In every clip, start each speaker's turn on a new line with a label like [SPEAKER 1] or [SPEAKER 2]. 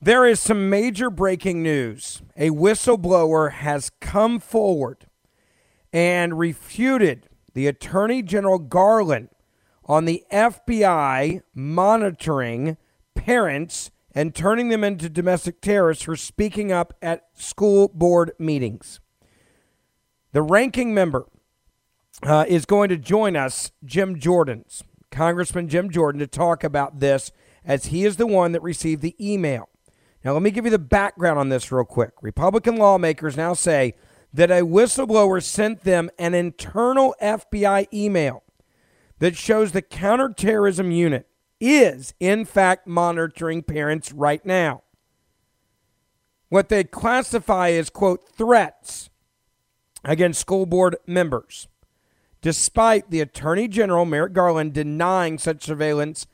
[SPEAKER 1] There is some major breaking news. A whistleblower has come forward and refuted the Attorney General Garland on the FBI monitoring parents and turning them into domestic terrorists for speaking up at school board meetings. The ranking member uh, is going to join us, Jim Jordan's, Congressman Jim Jordan, to talk about this as he is the one that received the email. Now, let me give you the background on this real quick. Republican lawmakers now say that a whistleblower sent them an internal FBI email that shows the counterterrorism unit is, in fact, monitoring parents right now. What they classify as, quote, threats against school board members, despite the Attorney General, Merrick Garland, denying such surveillance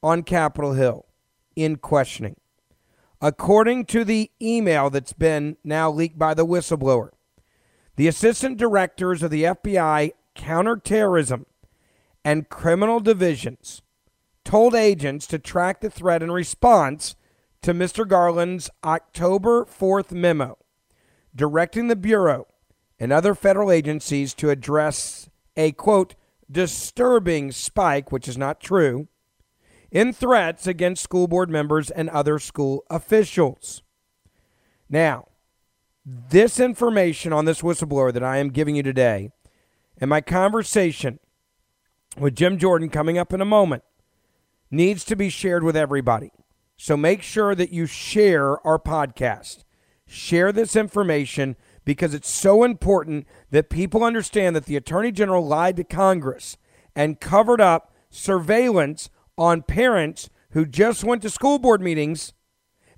[SPEAKER 1] on Capitol Hill in questioning. According to the email that's been now leaked by the whistleblower, the assistant directors of the FBI counterterrorism and criminal divisions told agents to track the threat in response to Mr. Garland's October 4th memo, directing the Bureau and other federal agencies to address a quote, disturbing spike, which is not true, in threats against school board members and other school officials. Now, this information on this whistleblower that I am giving you today and my conversation with Jim Jordan coming up in a moment needs to be shared with everybody. So make sure that you share our podcast. Share this information because it's so important that people understand that the Attorney General lied to Congress and covered up surveillance on parents who just went to school board meetings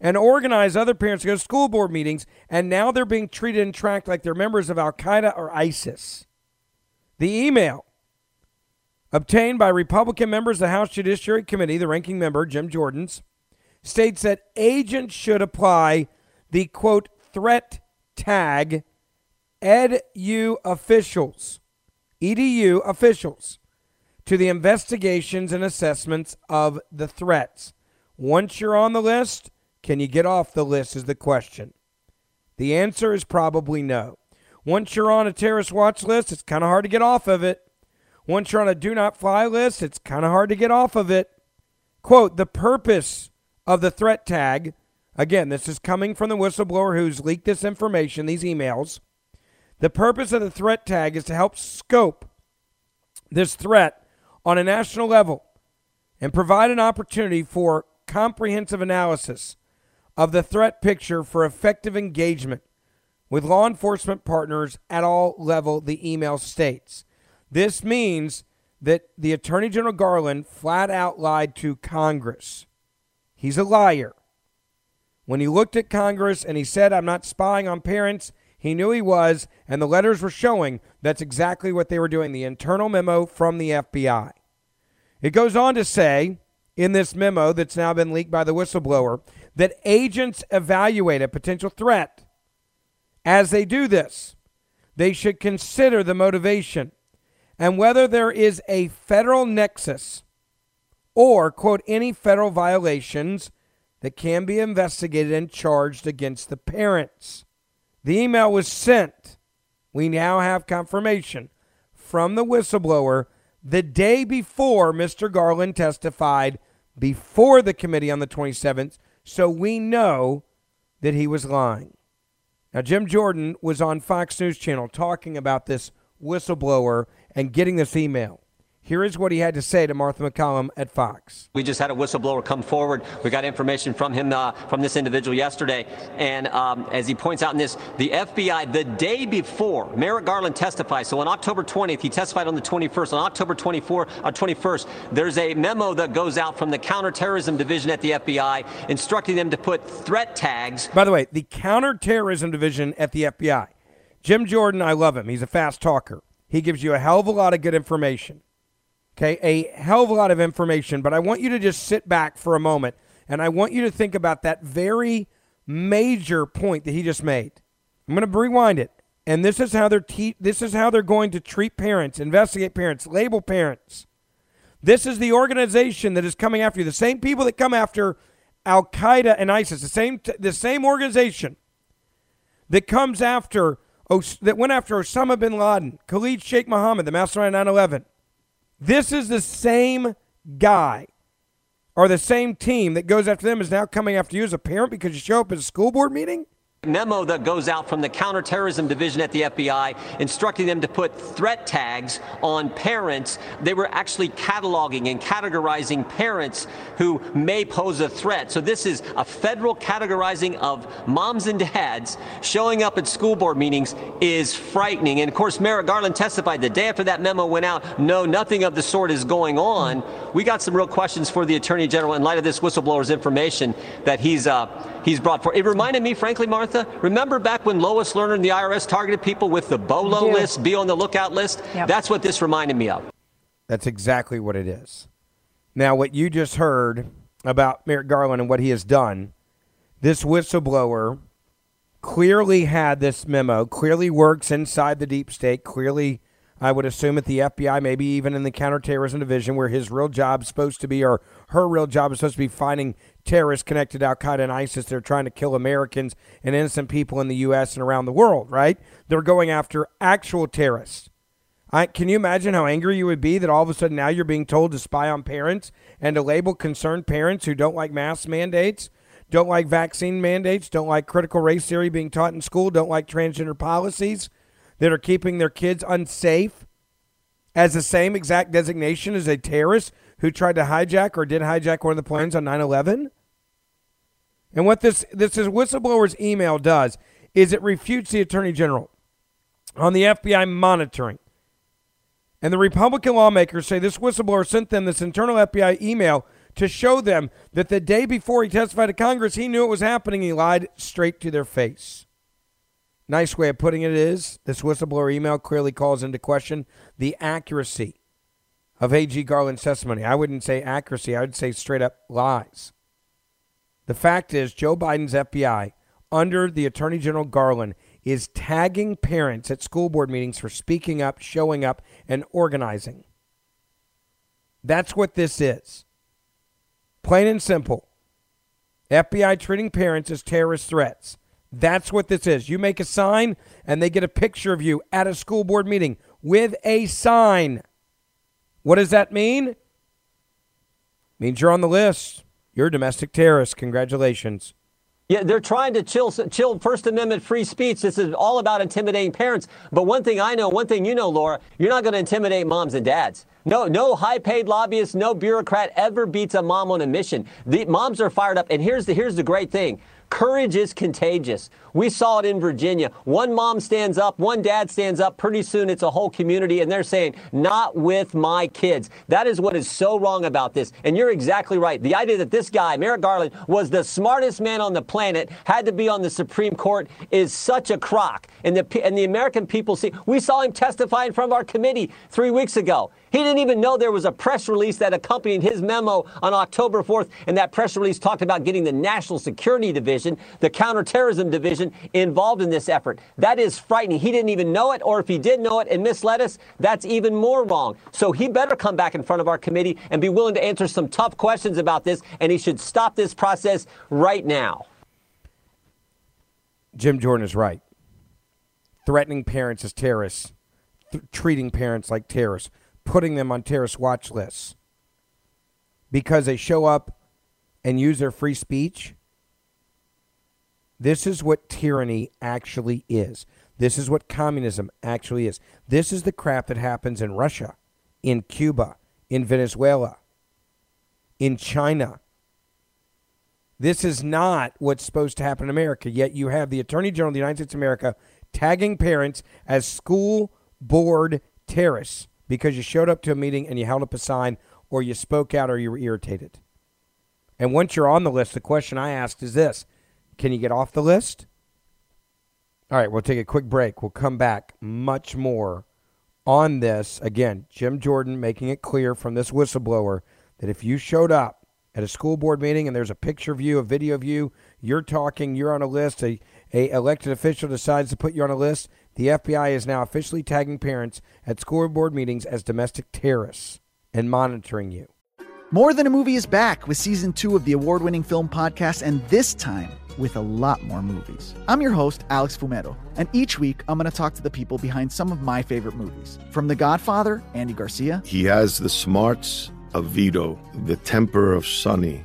[SPEAKER 1] and organized other parents to go to school board meetings, and now they're being treated and tracked like they're members of Al Qaeda or ISIS. The email obtained by Republican members of the House Judiciary Committee, the ranking member, Jim Jordan's, states that agents should apply the quote threat tag edu officials, edu officials to the investigations and assessments of the threats. Once you're on the list, can you get off the list? Is the question. The answer is probably no. Once you're on a terrorist watch list, it's kind of hard to get off of it. Once you're on a do not fly list, it's kind of hard to get off of it. Quote The purpose of the threat tag, again, this is coming from the whistleblower who's leaked this information, these emails. The purpose of the threat tag is to help scope this threat on a national level and provide an opportunity for comprehensive analysis of the threat picture for effective engagement with law enforcement partners at all level the email states. This means that the attorney general garland flat out lied to congress. He's a liar. When he looked at congress and he said i'm not spying on parents he knew he was, and the letters were showing that's exactly what they were doing the internal memo from the FBI. It goes on to say, in this memo that's now been leaked by the whistleblower that agents evaluate a potential threat. As they do this, they should consider the motivation and whether there is a federal nexus or, quote, any federal violations that can be investigated and charged against the parents. The email was sent. We now have confirmation from the whistleblower the day before Mr. Garland testified before the committee on the 27th, so we know that he was lying. Now, Jim Jordan was on Fox News Channel talking about this whistleblower and getting this email. Here is what he had to say to Martha MacCallum at Fox.
[SPEAKER 2] We just had a whistleblower come forward. We got information from him, uh, from this individual yesterday. And um, as he points out in this, the FBI, the day before Merrick Garland testified, so on October 20th, he testified on the 21st. On October 24, uh, 21st, there's a memo that goes out from the counterterrorism division at the FBI instructing them to put threat tags.
[SPEAKER 1] By the way, the counterterrorism division at the FBI. Jim Jordan, I love him. He's a fast talker. He gives you a hell of a lot of good information. Okay, a hell of a lot of information, but I want you to just sit back for a moment and I want you to think about that very major point that he just made. I'm going to rewind it. And this is how they're te- this is how they're going to treat parents, investigate parents, label parents. This is the organization that is coming after you. The same people that come after Al Qaeda and ISIS, the same t- the same organization that comes after Os- that went after Osama bin Laden, Khalid Sheikh Mohammed, the mastermind 9/11. This is the same guy or the same team that goes after them is now coming after you as a parent because you show up at a school board meeting?
[SPEAKER 2] Memo that goes out from the counterterrorism division at the FBI instructing them to put threat tags on parents. They were actually cataloging and categorizing parents who may pose a threat. So this is a federal categorizing of moms and dads showing up at school board meetings is frightening. And of course, Merrick Garland testified the day after that memo went out, no, nothing of the sort is going on. We got some real questions for the Attorney General in light of this whistleblower's information that he's uh, he's brought forward. It reminded me, frankly, Martha, remember back when Lois Lerner and the IRS targeted people with the BOLO list, be on the lookout list?
[SPEAKER 1] Yep.
[SPEAKER 2] That's what this reminded me of.
[SPEAKER 1] That's exactly what it is. Now, what you just heard about Merrick Garland and what he has done, this whistleblower clearly had this memo, clearly works inside the deep state, clearly, I would assume, at the FBI, maybe even in the counterterrorism division, where his real job is supposed to be, or her real job is supposed to be finding terrorists connected to Al Qaeda and ISIS. They're trying to kill Americans and innocent people in the U.S. and around the world, right? They're going after actual terrorists. I, can you imagine how angry you would be that all of a sudden now you're being told to spy on parents and to label concerned parents who don't like mask mandates, don't like vaccine mandates, don't like critical race theory being taught in school, don't like transgender policies that are keeping their kids unsafe as the same exact designation as a terrorist who tried to hijack or did hijack one of the planes on 9/11? And what this this is whistleblower's email does is it refutes the attorney general on the FBI monitoring. And the Republican lawmakers say this whistleblower sent them this internal FBI email to show them that the day before he testified to Congress, he knew it was happening. He lied straight to their face. Nice way of putting it is this whistleblower email clearly calls into question the accuracy of A.G. Garland's testimony. I wouldn't say accuracy, I would say straight up lies. The fact is, Joe Biden's FBI, under the Attorney General Garland, is tagging parents at school board meetings for speaking up, showing up, and organizing. That's what this is. Plain and simple. FBI treating parents as terrorist threats. That's what this is. You make a sign, and they get a picture of you at a school board meeting with a sign. What does that mean? means you're on the list. You're a domestic terrorist. Congratulations.
[SPEAKER 2] Yeah, they're trying to chill, chill First Amendment free speech. This is all about intimidating parents. But one thing I know, one thing you know, Laura, you're not going to intimidate moms and dads. No, no high-paid lobbyist, no bureaucrat ever beats a mom on a mission. The moms are fired up, and here's the here's the great thing. Courage is contagious. We saw it in Virginia. One mom stands up, one dad stands up. Pretty soon it's a whole community, and they're saying, not with my kids. That is what is so wrong about this. And you're exactly right. The idea that this guy, Merrick Garland, was the smartest man on the planet, had to be on the Supreme Court, is such a crock. And the, and the American people see, we saw him testify in front of our committee three weeks ago. He didn't even know there was a press release that accompanied his memo on October 4th, and that press release talked about getting the National Security Division, the Counterterrorism Division, involved in this effort. That is frightening. He didn't even know it, or if he did know it and misled us, that's even more wrong. So he better come back in front of our committee and be willing to answer some tough questions about this, and he should stop this process right now.
[SPEAKER 1] Jim Jordan is right. Threatening parents as terrorists, th- treating parents like terrorists, putting them on terrorist watch lists because they show up and use their free speech. This is what tyranny actually is. This is what communism actually is. This is the crap that happens in Russia, in Cuba, in Venezuela, in China. This is not what's supposed to happen in America. Yet you have the Attorney General of the United States of America tagging parents as school board terrorists because you showed up to a meeting and you held up a sign or you spoke out or you were irritated. And once you're on the list, the question I asked is this Can you get off the list? All right, we'll take a quick break. We'll come back much more on this. Again, Jim Jordan making it clear from this whistleblower that if you showed up at a school board meeting and there's a picture of you, a video of you, you're talking, you're on a list, a, a elected official decides to put you on a list, the FBI is now officially tagging parents at school board meetings as domestic terrorists and monitoring you.
[SPEAKER 3] More Than a Movie is back with season two of the award winning film podcast, and this time with a lot more movies. I'm your host, Alex Fumero, and each week I'm going to talk to the people behind some of my favorite movies. From The Godfather, Andy Garcia.
[SPEAKER 4] He has the smarts of Vito, the temper of Sonny,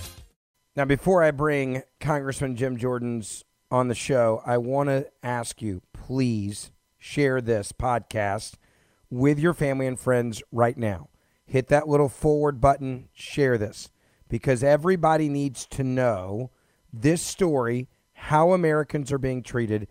[SPEAKER 1] Now, before I bring Congressman Jim Jordan's on the show, I want to ask you, please share this podcast with your family and friends right now. Hit that little forward button, share this, because everybody needs to know this story, how Americans are being treated,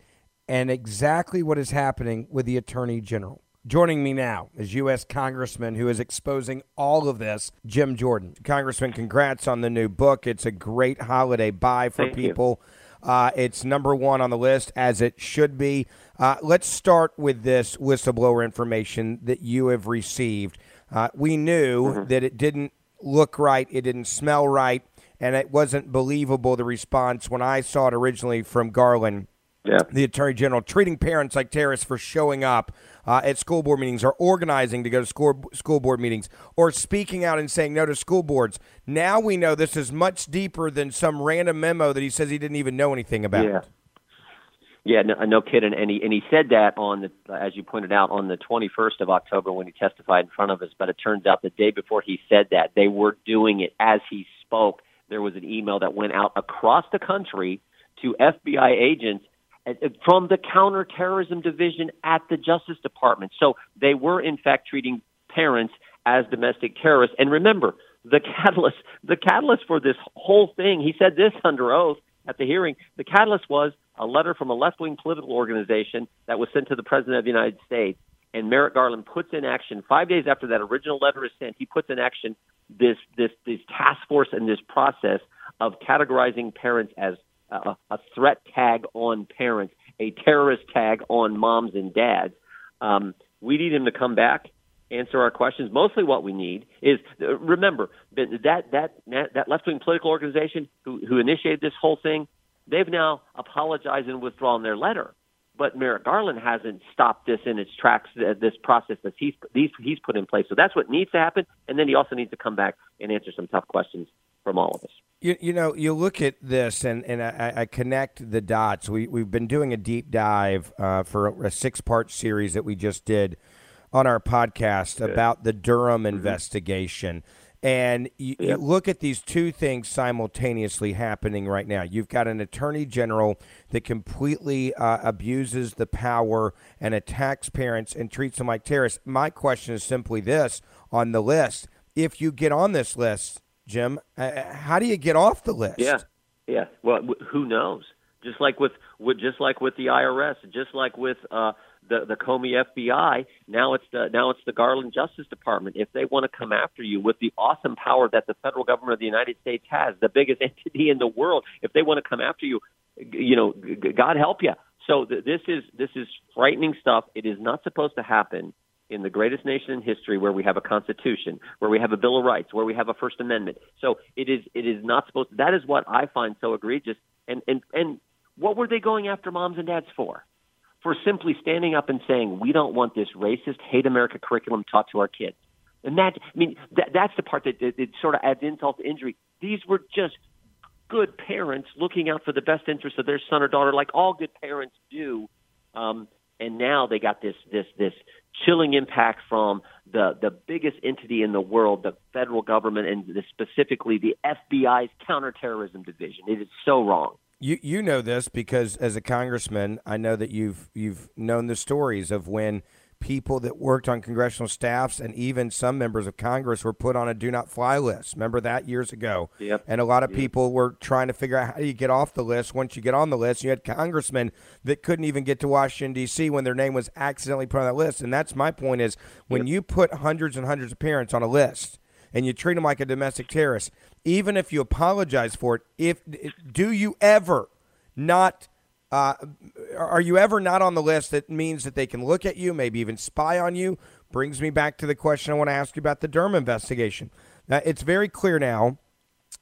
[SPEAKER 1] and exactly what is happening with the Attorney General. Joining me now is U.S. Congressman who is exposing all of this, Jim Jordan. Congressman, congrats on the new book. It's a great holiday buy for
[SPEAKER 5] Thank
[SPEAKER 1] people. Uh, it's number one on the list, as it should be. Uh, let's start with this whistleblower information that you have received. Uh, we knew
[SPEAKER 5] Mm-hmm.
[SPEAKER 1] that it didn't look right, it didn't smell right, and it wasn't believable the response when I saw it originally from Garland
[SPEAKER 5] Yeah.
[SPEAKER 1] The attorney general treating parents like terrorists for showing up uh, at school board meetings or organizing to go to school school board meetings or speaking out and saying no to school boards. Now we know this is much deeper than some random memo that he says he didn't even know anything about.
[SPEAKER 5] Yeah. Yeah, no, no kidding. And he and he said that on the, as you pointed out, on the 21st of October when he testified in front of us. But it turns out the day before he said that, they were doing it as he spoke. There was an email that went out across the country to FBI agents Uh, uh, from the counterterrorism division at the Justice Department. So they were in fact treating parents as domestic terrorists. And remember, the catalyst, the catalyst for this whole thing, he said this under oath at the hearing. The catalyst was a letter from a left-wing political organization that was sent to the President of the United States. And Merrick Garland puts in action five days after that original letter is sent. He puts in action this this this task force and this process of categorizing parents as a, a threat tag on parents, a terrorist tag on moms and dads. Um, we need him to come back, answer our questions. Mostly, what we need is remember that that that left wing political organization who who initiated this whole thing. They've now apologized and withdrawn their letter but Merrick Garland hasn't stopped this in its tracks. Uh, this process that he's he's put in place. So that's what needs to happen, and then he also needs to come back and answer some tough questions from all of us.
[SPEAKER 1] You, you know, you look at this, and, and I, I connect the dots. We we've been doing a deep dive uh, for a six part series that we just did on our podcast about the Durham mm-hmm. investigation. And you, yep. you, look at these two things simultaneously happening right now. You've got an attorney general that completely uh, abuses the power and attacks parents and treats them like terrorists. My question is simply this on the list if you get on this list, Jim, uh, uh how do you get off the list?
[SPEAKER 5] Yeah, yeah. Well, who knows? Just like with, with just like with the IRS, just like with uh, the the Comey FBI. Now it's the now it's the Garland Justice Department. If they want to come after you with the awesome power that the federal government of the United States has, the biggest entity in the world, if they want to come after you, you know, God help you. So th- this is this is frightening stuff. It is not supposed to happen in the greatest nation in history where we have a constitution, where we have a bill of rights, where we have a first amendment. So it is it is not supposed to, that is what I find so egregious and and and what were they going after moms and dads for? for simply standing up and saying we don't want this racist hate America curriculum taught to our kids. And that, I mean, that, that's the part that it, it sort of adds insult to injury. These were just good parents looking out for the best interest of their son or daughter, like all good parents do. Um, and now they got this this this chilling impact from the the biggest entity in the world, the federal government, and the, specifically the FBI's counterterrorism division. It is so wrong.
[SPEAKER 1] You you know this because as a congressman, I know that you've you've known the stories of when people that worked on congressional staffs and even some members of Congress were put on a do not fly list. Remember that years ago?
[SPEAKER 5] Yep.
[SPEAKER 1] And a lot of
[SPEAKER 5] yep.
[SPEAKER 1] people were trying to figure out how do you get off the list. Once you get on the list, you had congressmen that couldn't even get to Washington D.C. when their name was accidentally put on that list. And that's my point: is when yep. you put hundreds and hundreds of parents on a list and you treat them like a domestic terrorist, even if you apologize for it, if do you ever not uh, are you ever not on the list that means that they can look at you, maybe even spy on you? Brings me back to the question I want to ask you about the Durham investigation. Now, it's very clear now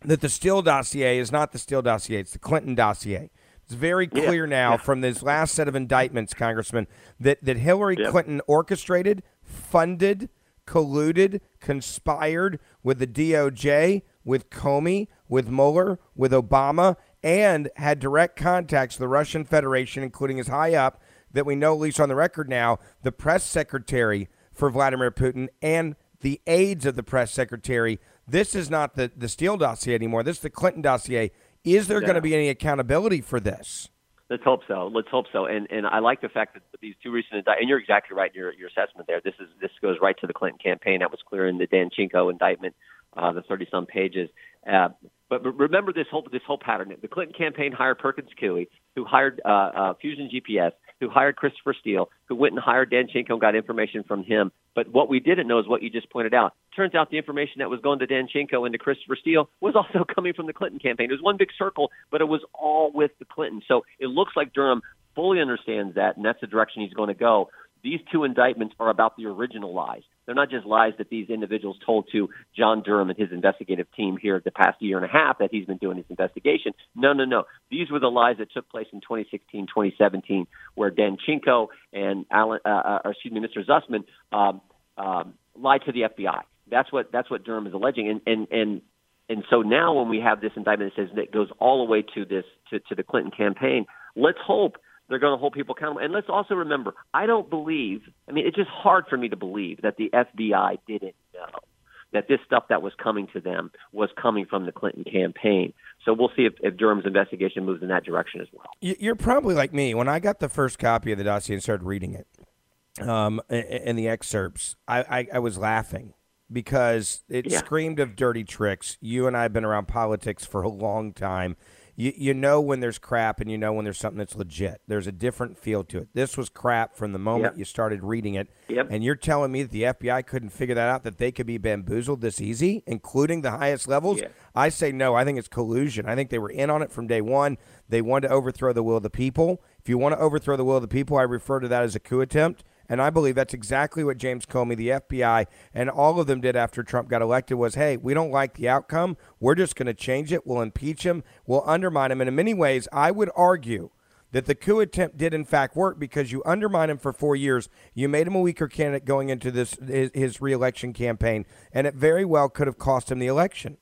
[SPEAKER 1] that the Steele dossier is not the Steele dossier, it's the Clinton dossier. It's very clear yeah, now yeah. from this last set of indictments, Congressman, that, that Hillary yeah. Clinton orchestrated, funded, colluded, conspired with the DOJ, with Comey, with Mueller, with Obama, and had direct contacts to the Russian Federation, including as high up that we know, at least on the record now, the press secretary for Vladimir Putin and the aides of the press secretary. This is not the, the Steele dossier anymore. This is the Clinton dossier. Is there going to be any accountability for this?
[SPEAKER 5] Let's hope so. Let's hope so. And and I like the fact that these two recent indictments, and you're exactly right in your, your assessment there. This is this goes right to the Clinton campaign. That was clear in the Danchenko indictment, uh, the 30 some pages. Uh, but, remember this whole this whole pattern. The Clinton campaign hired Perkins Coie, who hired uh, uh, Fusion GPS, who hired Christopher Steele, who went and hired Danchenko and got information from him. But what we didn't know is what you just pointed out. Turns out the information that was going to Danchenko and to Christopher Steele was also coming from the Clinton campaign. It was one big circle, but it was all with the Clintons. So it looks like Durham fully understands that, and that's the direction he's going to go. These two indictments are about the original lies. They're not just lies that these individuals told to John Durham and his investigative team here the past year and a half that he's been doing his investigation. No, no, no. These were the lies that took place in 2016, 2017, where Dan Danchenko and Alan, uh, uh, excuse me, Mr. Sussmann um, um, lied to the FBI. That's what that's what Durham is alleging, and and and and so now when we have this indictment that says that goes all the way to this to, to the Clinton campaign, let's hope they're going to hold people accountable. And let's also remember, I don't believe. I mean, it's just hard for me to believe that the FBI didn't know that this stuff that was coming to them was coming from the Clinton campaign. So we'll see if, if Durham's investigation moves in that direction as well.
[SPEAKER 1] You're probably like me. When I got the first copy of the dossier and started reading it, um, in the excerpts, I, I, I was laughing because it
[SPEAKER 5] Yeah.
[SPEAKER 1] screamed of dirty tricks. You and I have been around politics for a long time. You, you know when there's crap and you know when there's something that's legit. There's a different feel to it. This was crap from the moment
[SPEAKER 5] Yep.
[SPEAKER 1] you started reading it.
[SPEAKER 5] Yep.
[SPEAKER 1] And you're telling me that the FBI couldn't figure that out, that they could be bamboozled this easy, including the highest levels?
[SPEAKER 5] Yeah.
[SPEAKER 1] I say no. I think it's collusion. I think they were in on it from day one. They wanted to overthrow the will of the people. If you want to overthrow the will of the people, I refer to that as a coup attempt. And I believe that's exactly what James Comey, the FBI, and all of them did after Trump got elected was, hey, we don't like the outcome. We're just going to change it. We'll impeach him. We'll undermine him. And in many ways, I would argue that the coup attempt did in fact work because you undermined him for four years. You made him a weaker candidate going into this his, his reelection campaign, and it very well could have cost him the election.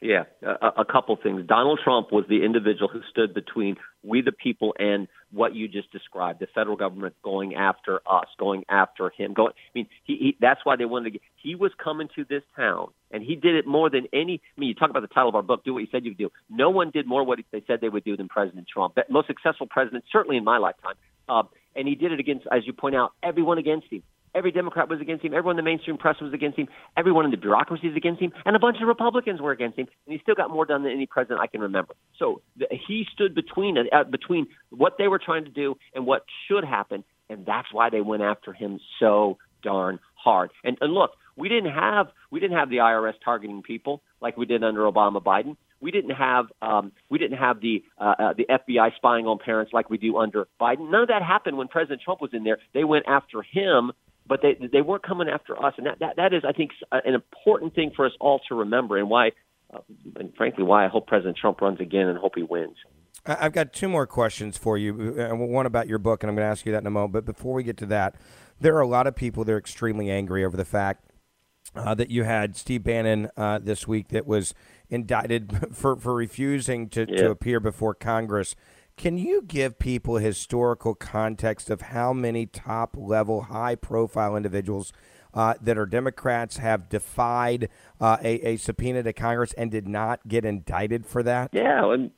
[SPEAKER 5] Yeah, a, a couple things. Donald Trump was the individual who stood between we the people and what you just described, the federal government going after us, going after him. Going, I mean, he, he that's why they wanted to. He was coming to this town, and he did it more than any. I mean, you talk about the title of our book, "Do What You Said You'd Do." No one did more what they said they would do than President Trump. Most successful president, certainly in my lifetime, uh, and he did it against, as you point out, everyone against him. Every Democrat was against him. Everyone in the mainstream press was against him. Everyone in the bureaucracy is against him, and a bunch of Republicans were against him. And he still got more done than any president I can remember. So the, he stood between uh, between what they were trying to do and what should happen, and that's why they went after him so darn hard. And, and look, we didn't have we didn't have the IRS targeting people like we did under Obama Biden. We didn't have um, we didn't have the uh, uh, the FBI spying on parents like we do under Biden. None of that happened when President Trump was in there. They went after him but they they weren't coming after us, and that that, that is, I think, an important thing for us all to remember, and why, uh, and frankly, why I hope President Trump runs again and hope he wins.
[SPEAKER 1] I've got two more questions for you. uh, One about your book, and I'm going to ask you that in a moment. But before we get to that, there are a lot of people that are extremely angry over the fact uh, that you had Steve Bannon uh, this week that was indicted for, for refusing to,
[SPEAKER 5] Yeah.
[SPEAKER 1] to appear before Congress. Can you give people historical context of how many top level, high profile individuals uh, that are Democrats have defied uh, a, a subpoena to Congress and did not get indicted for that?
[SPEAKER 5] Yeah, and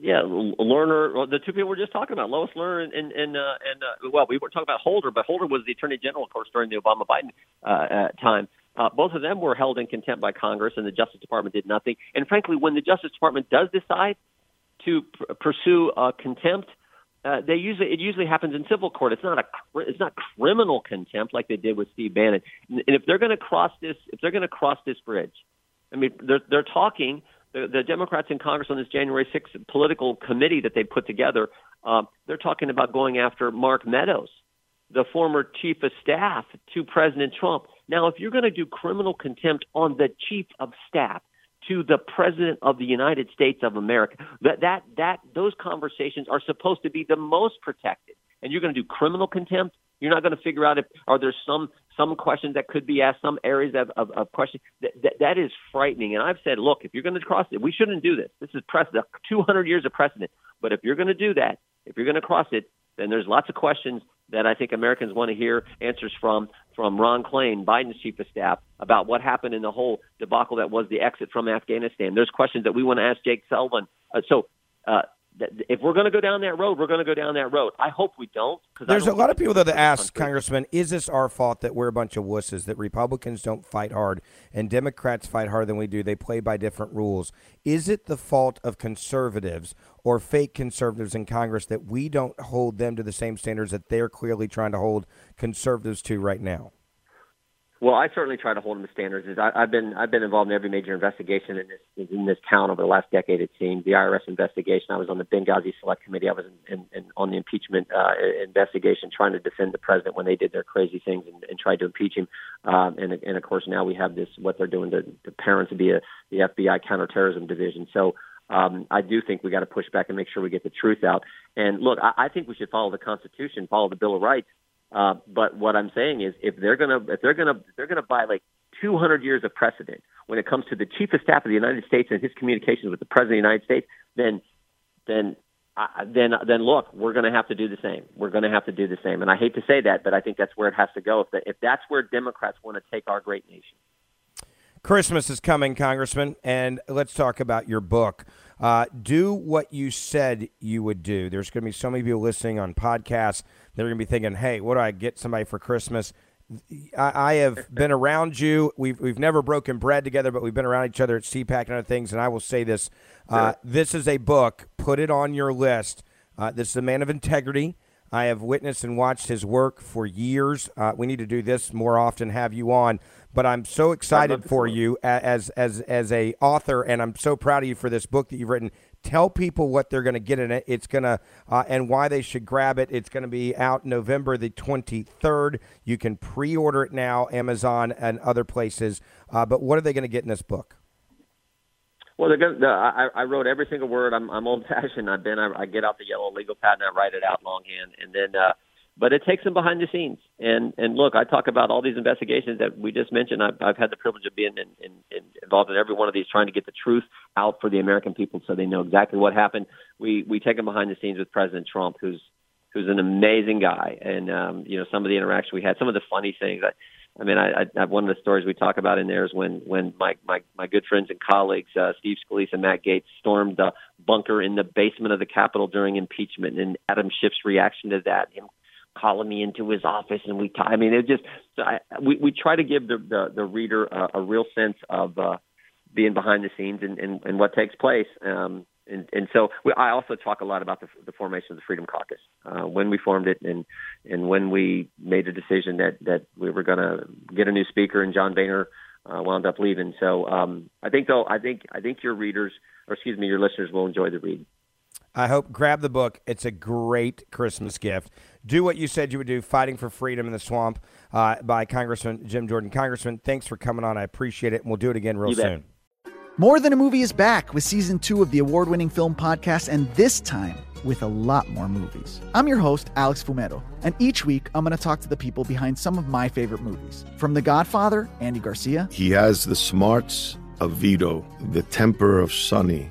[SPEAKER 5] yeah, Lerner, the two people we're just talking about, Lois Lerner and and and, uh, and uh, well, we were talking about Holder, but Holder was the Attorney General, of course, during the Obama Biden uh, uh, time. Uh, both of them were held in contempt by Congress, and the Justice Department did nothing. And frankly, when the Justice Department does decide to pr- pursue uh, contempt, uh, they usually it usually happens in civil court. It's not a it's not criminal contempt like they did with Steve Bannon. And if they're going to cross this, if they're going to cross this bridge, I mean, they're they're talking. The, the Democrats in Congress on this January 6th political committee that they put together, uh, they're talking about going after Mark Meadows, the former chief of staff to President Trump. Now, if you're going to do criminal contempt on the chief of staff to the president of the United States of America, that that that those conversations are supposed to be the most protected. And you're going to do criminal contempt. You're not going to figure out if are there some some questions that could be asked, some areas of of, of questions. That, that that is frightening. And I've said, look, if you're going to cross it, we shouldn't do this. This is precedent, 200 years of precedent. But if you're going to do that, if you're going to cross it, then there's lots of questions that I think Americans want to hear answers from from Ron Klain, Biden's chief of staff, about what happened in the whole debacle that was the exit from Afghanistan. There's questions that we want to ask Jake Sullivan. Uh, so. Uh, if we're going to go down that road, we're going to go down that road. I hope we don't. 'cause
[SPEAKER 1] There's a
[SPEAKER 5] don't
[SPEAKER 1] lot of people though that ask Congressman, is this our fault that we're a bunch of wusses? That Republicans don't fight hard and Democrats fight harder than we do? They play by different rules. Is it the fault of conservatives or fake conservatives in Congress that we don't hold them to the same standards that they're clearly trying to hold conservatives to right now?
[SPEAKER 5] Well, I certainly try to hold them to standards. Is I, I've been I've been involved in every major investigation in this in this town over the last decade. It seems the IRS investigation. I was on the Benghazi Select Committee. I was in, in, in, on the impeachment uh, investigation, trying to defend the president when they did their crazy things and, and tried to impeach him. Um, and and of course now we have this what they're doing to the parents via the FBI counterterrorism division. So um, I do think we got to push back and make sure we get the truth out. And look, I, I think we should follow the Constitution, follow the Bill of Rights. Uh, but what I'm saying is, if they're gonna if they're gonna if they're gonna buy like 200 years of precedent when it comes to the chief of staff of the United States and his communications with the president of the United States, then then uh, then then look, we're going to have to do the same. We're going to have to do the same. And I hate to say that, but I think that's where it has to go. If, the, if that's where Democrats want to take our great nation.
[SPEAKER 1] Christmas is coming, Congressman, and let's talk about your book. Uh, do what you said you would do. There's going to be so many people listening on podcasts. They're going to be thinking, "Hey, what do I get somebody for Christmas?" I, I have been around you. We've we've never broken bread together, but we've been around each other at CPAC and other things. And I will say this: uh, this is a book. Put it on your list. Uh, this is a man of integrity. I have witnessed and watched his work for years. Uh, we need to do this more often. Have you on? But I'm so excited for you as as as a author, and I'm so proud of you for this book that you've written. Tell people what they're going to get in it. It's going to uh, and why they should grab it. It's going to be out November the 23rd. You can pre-order it now, Amazon and other places. Uh, but what are they going to get in this book?
[SPEAKER 5] Well, they're gonna, I, I wrote every single word. I'm, I'm old fashioned. I've been. I, I get out the yellow legal pad and I write it out longhand, and then. Uh, but it takes them behind the scenes. And and look, I talk about all these investigations that we just mentioned. I've, I've had the privilege of being in, in, in involved in every one of these, trying to get the truth out for the American people, so they know exactly what happened. We we take them behind the scenes with President Trump, who's who's an amazing guy, and um, you know some of the interaction we had, some of the funny things. I, I mean, I, I one of the stories we talk about in there is when when my my my good friends and colleagues, uh, Steve Scalise and Matt Gaetz stormed the bunker in the basement of the Capitol during impeachment, and Adam Schiff's reaction to that, him calling me into his office, and we. I mean, it just I, we we try to give the the, the reader a, a real sense of uh, being behind the scenes and, and, and what takes place. Um, and, and so we, I also talk a lot about the, the formation of the Freedom Caucus, uh, when we formed it, and and when we made the decision that that we were going to get a new speaker, and John Boehner uh, wound up leaving. So um, I think though I think I think your readers, or excuse me, your listeners will enjoy the read.
[SPEAKER 1] I hope grab the book. It's a great Christmas gift. Do what you said you would do. Fighting for Freedom in the Swamp uh, by Congressman Jim Jordan. Congressman, thanks for coming on. I appreciate it, and we'll do it again real soon.
[SPEAKER 3] More Than a Movie is back with season two of the award winning film podcast, and this time with a lot more movies. I'm your host, Alex Fumero, and each week I'm going to talk to the people behind some of my favorite movies. From The Godfather, Andy Garcia.
[SPEAKER 4] He has the smarts of Vito, the temper of Sonny,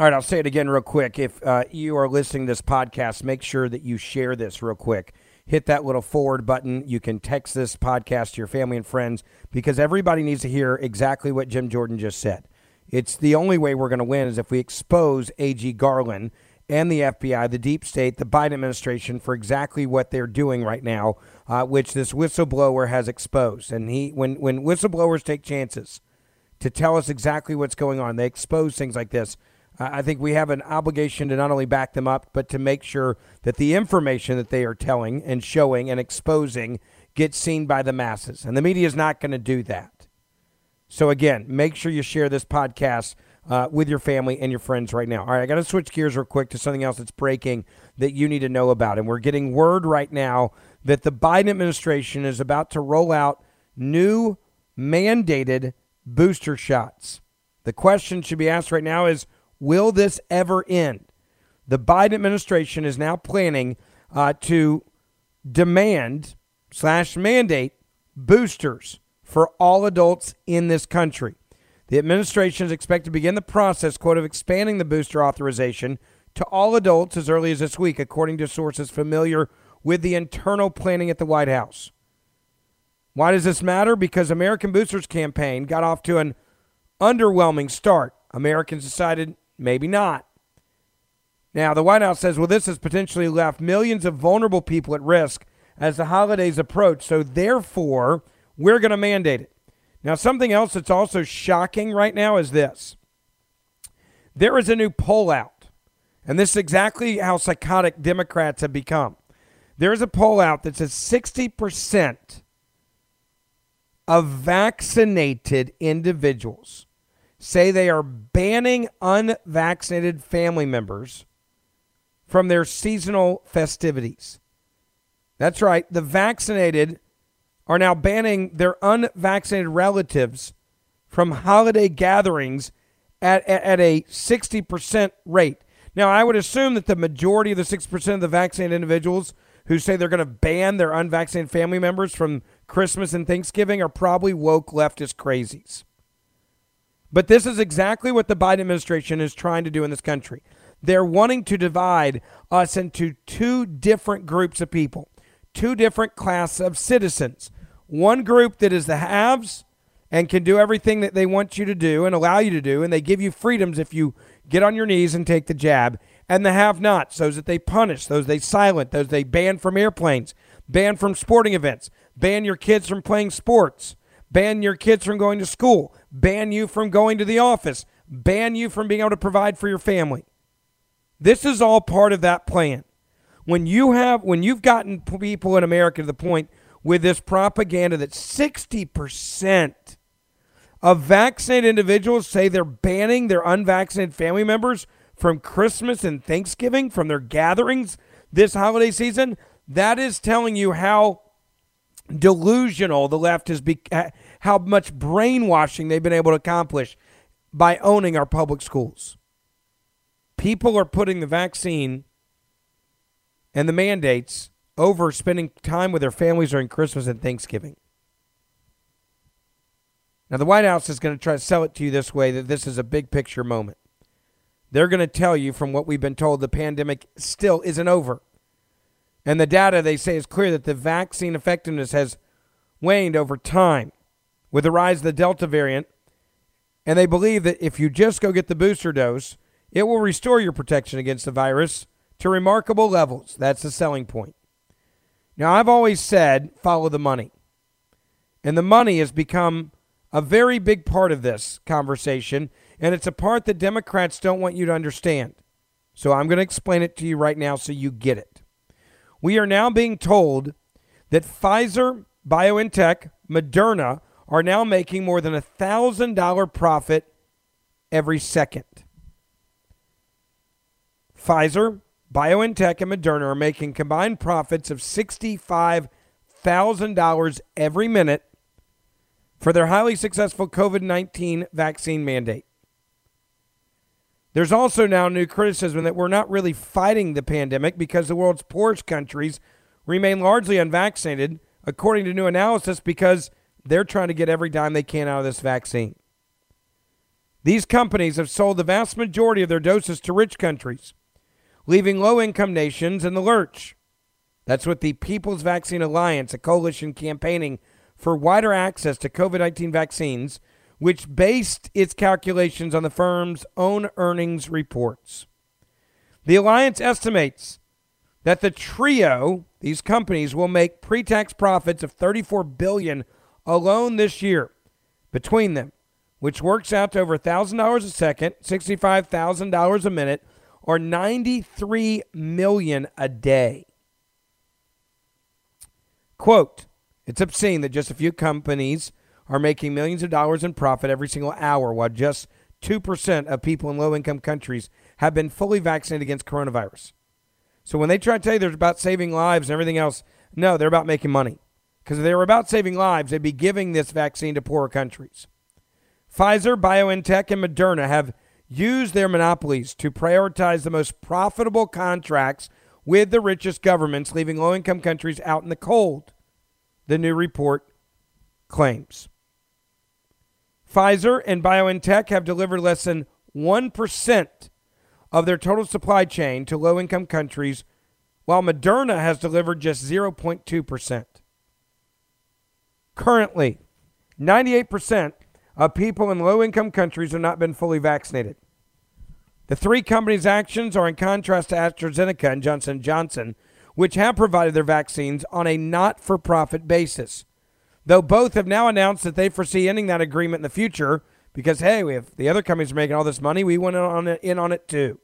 [SPEAKER 1] All right, I'll say it again real quick. If uh, you are listening to this podcast, make sure that you share this real quick. Hit that little forward button. You can text this podcast to your family and friends because everybody needs to hear exactly what Jim Jordan just said. It's the only way we're going to win is if we expose AG Garland and the FBI, the deep state, the Biden administration for exactly what they're doing right now, uh, which this whistleblower has exposed. And he, when when whistleblowers take chances to tell us exactly what's going on, they expose things like this. I think we have an obligation to not only back them up, but to make sure that the information that they are telling and showing and exposing gets seen by the masses. And the media is not going to do that. So, again, make sure you share this podcast uh, with your family and your friends right now. All right, I got to switch gears real quick to something else that's breaking that you need to know about. And we're getting word right now that the Biden administration is about to roll out new mandated booster shots. The question should be asked right now is Will this ever end? The Biden administration is now planning uh, to demand slash mandate boosters for all adults in this country. The administration is expected to begin the process, quote, of expanding the booster authorization to all adults as early as this week, according to sources familiar with the internal planning at the White House. Why does this matter? Because American Boosters campaign got off to an underwhelming start. Americans decided Maybe not. Now, the White House says, well, this has potentially left millions of vulnerable people at risk as the holidays approach. So, therefore, we're going to mandate it. Now, something else that's also shocking right now is this there is a new poll out, and this is exactly how psychotic Democrats have become. There is a poll out that says 60% of vaccinated individuals say they are banning unvaccinated family members from their seasonal festivities. That's right. The vaccinated are now banning their unvaccinated relatives from holiday gatherings at, at, at, a 60% rate. Now, I would assume that the majority of the 6% of the vaccinated individuals who say they're going to ban their unvaccinated family members from Christmas and Thanksgiving are probably woke leftist crazies. But this is exactly what the Biden administration is trying to do in this country. They're wanting to divide us into two different groups of people, two different classes of citizens. One group that is the haves and can do everything that they want you to do and allow you to do, and they give you freedoms if you get on your knees and take the jab. And the have nots, those that they punish, those they silent, those they ban from airplanes, ban from sporting events, ban your kids from playing sports, ban your kids from going to school, ban you from going to the office, ban you from being able to provide for your family. This is all part of that plan. When you have when you've gotten people in America to the point with this propaganda that 60% of vaccinated individuals say they're banning their unvaccinated family members from Christmas and Thanksgiving from their gatherings this holiday season, that is telling you how delusional the left has be, how much brainwashing they've been able to accomplish by owning our public schools. People are putting the vaccine and the mandates over spending time with their families during Christmas and Thanksgiving. Now, the White House is going to try to sell it to you this way that this is a big picture moment. They're going to tell you, from what we've been told, the pandemic still isn't over. And the data they say is clear that the vaccine effectiveness has waned over time with the rise of the Delta variant. And they believe that if you just go get the booster dose, it will restore your protection against the virus to remarkable levels. That's the selling point. Now, I've always said follow the money. And the money has become a very big part of this conversation. And it's a part that Democrats don't want you to understand. So I'm going to explain it to you right now so you get it. We are now being told that Pfizer, BioNTech, Moderna are now making more than a $1,000 profit every second. Pfizer, BioNTech, and Moderna are making combined profits of $65,000 every minute for their highly successful COVID 19 vaccine mandate. There's also now new criticism that we're not really fighting the pandemic because the world's poorest countries remain largely unvaccinated, according to new analysis, because they're trying to get every dime they can out of this vaccine. These companies have sold the vast majority of their doses to rich countries, leaving low income nations in the lurch. That's what the People's Vaccine Alliance, a coalition campaigning for wider access to COVID 19 vaccines, which based its calculations on the firm's own earnings reports. The alliance estimates that the trio, these companies, will make pre-tax profits of 34 billion alone this year between them, which works out to over $1,000 a second, $65,000 a minute, or 93 million a day. Quote, it's obscene that just a few companies are making millions of dollars in profit every single hour, while just 2% of people in low income countries have been fully vaccinated against coronavirus. So when they try to tell you they're about saving lives and everything else, no, they're about making money. Because if they were about saving lives, they'd be giving this vaccine to poorer countries. Pfizer, BioNTech, and Moderna have used their monopolies to prioritize the most profitable contracts with the richest governments, leaving low income countries out in the cold the new report claims. Pfizer and BioNTech have delivered less than 1% of their total supply chain to low income countries, while Moderna has delivered just 0.2%. Currently, 98% of people in low income countries have not been fully vaccinated. The three companies' actions are in contrast to AstraZeneca and Johnson Johnson, which have provided their vaccines on a not for profit basis. Though both have now announced that they foresee ending that agreement in the future because, hey, if the other companies are making all this money, we want in on it too.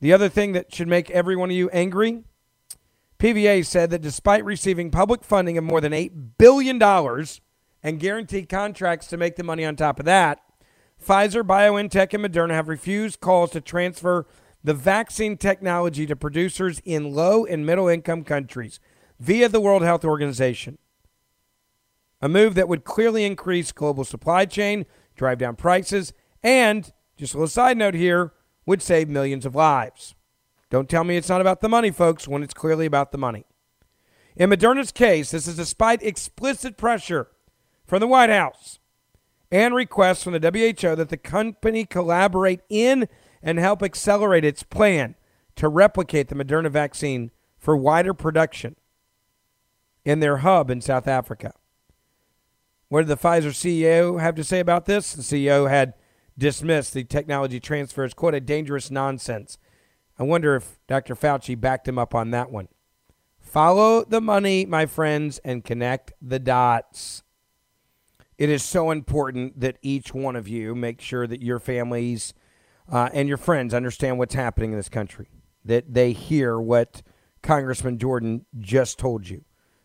[SPEAKER 1] The other thing that should make every one of you angry PVA said that despite receiving public funding of more than $8 billion and guaranteed contracts to make the money on top of that, Pfizer, BioNTech, and Moderna have refused calls to transfer the vaccine technology to producers in low and middle income countries via the World Health Organization. A move that would clearly increase global supply chain, drive down prices, and, just a little side note here, would save millions of lives. Don't tell me it's not about the money, folks, when it's clearly about the money. In Moderna's case, this is despite explicit pressure from the White House and requests from the WHO that the company collaborate in and help accelerate its plan to replicate the Moderna vaccine for wider production in their hub in South Africa. What did the Pfizer CEO have to say about this? The CEO had dismissed the technology transfer as, quote, a dangerous nonsense. I wonder if Dr. Fauci backed him up on that one. Follow the money, my friends, and connect the dots. It is so important that each one of you make sure that your families uh, and your friends understand what's happening in this country, that they hear what Congressman Jordan just told you.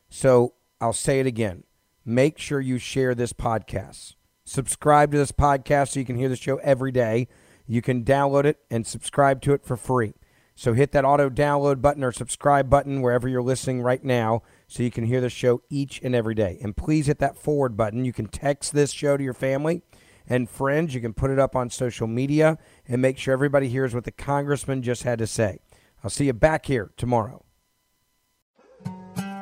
[SPEAKER 1] So I'll say it again. Make sure you share this podcast. Subscribe to this podcast so you can hear the show every day. You can download it and subscribe to it for free. So hit that auto download button or subscribe button wherever you're listening right now so you can hear the show each and every day. And please hit that forward button. You can text this show to your family and friends. You can put it up on social media and make sure everybody hears what the congressman just had to say. I'll see you back here tomorrow.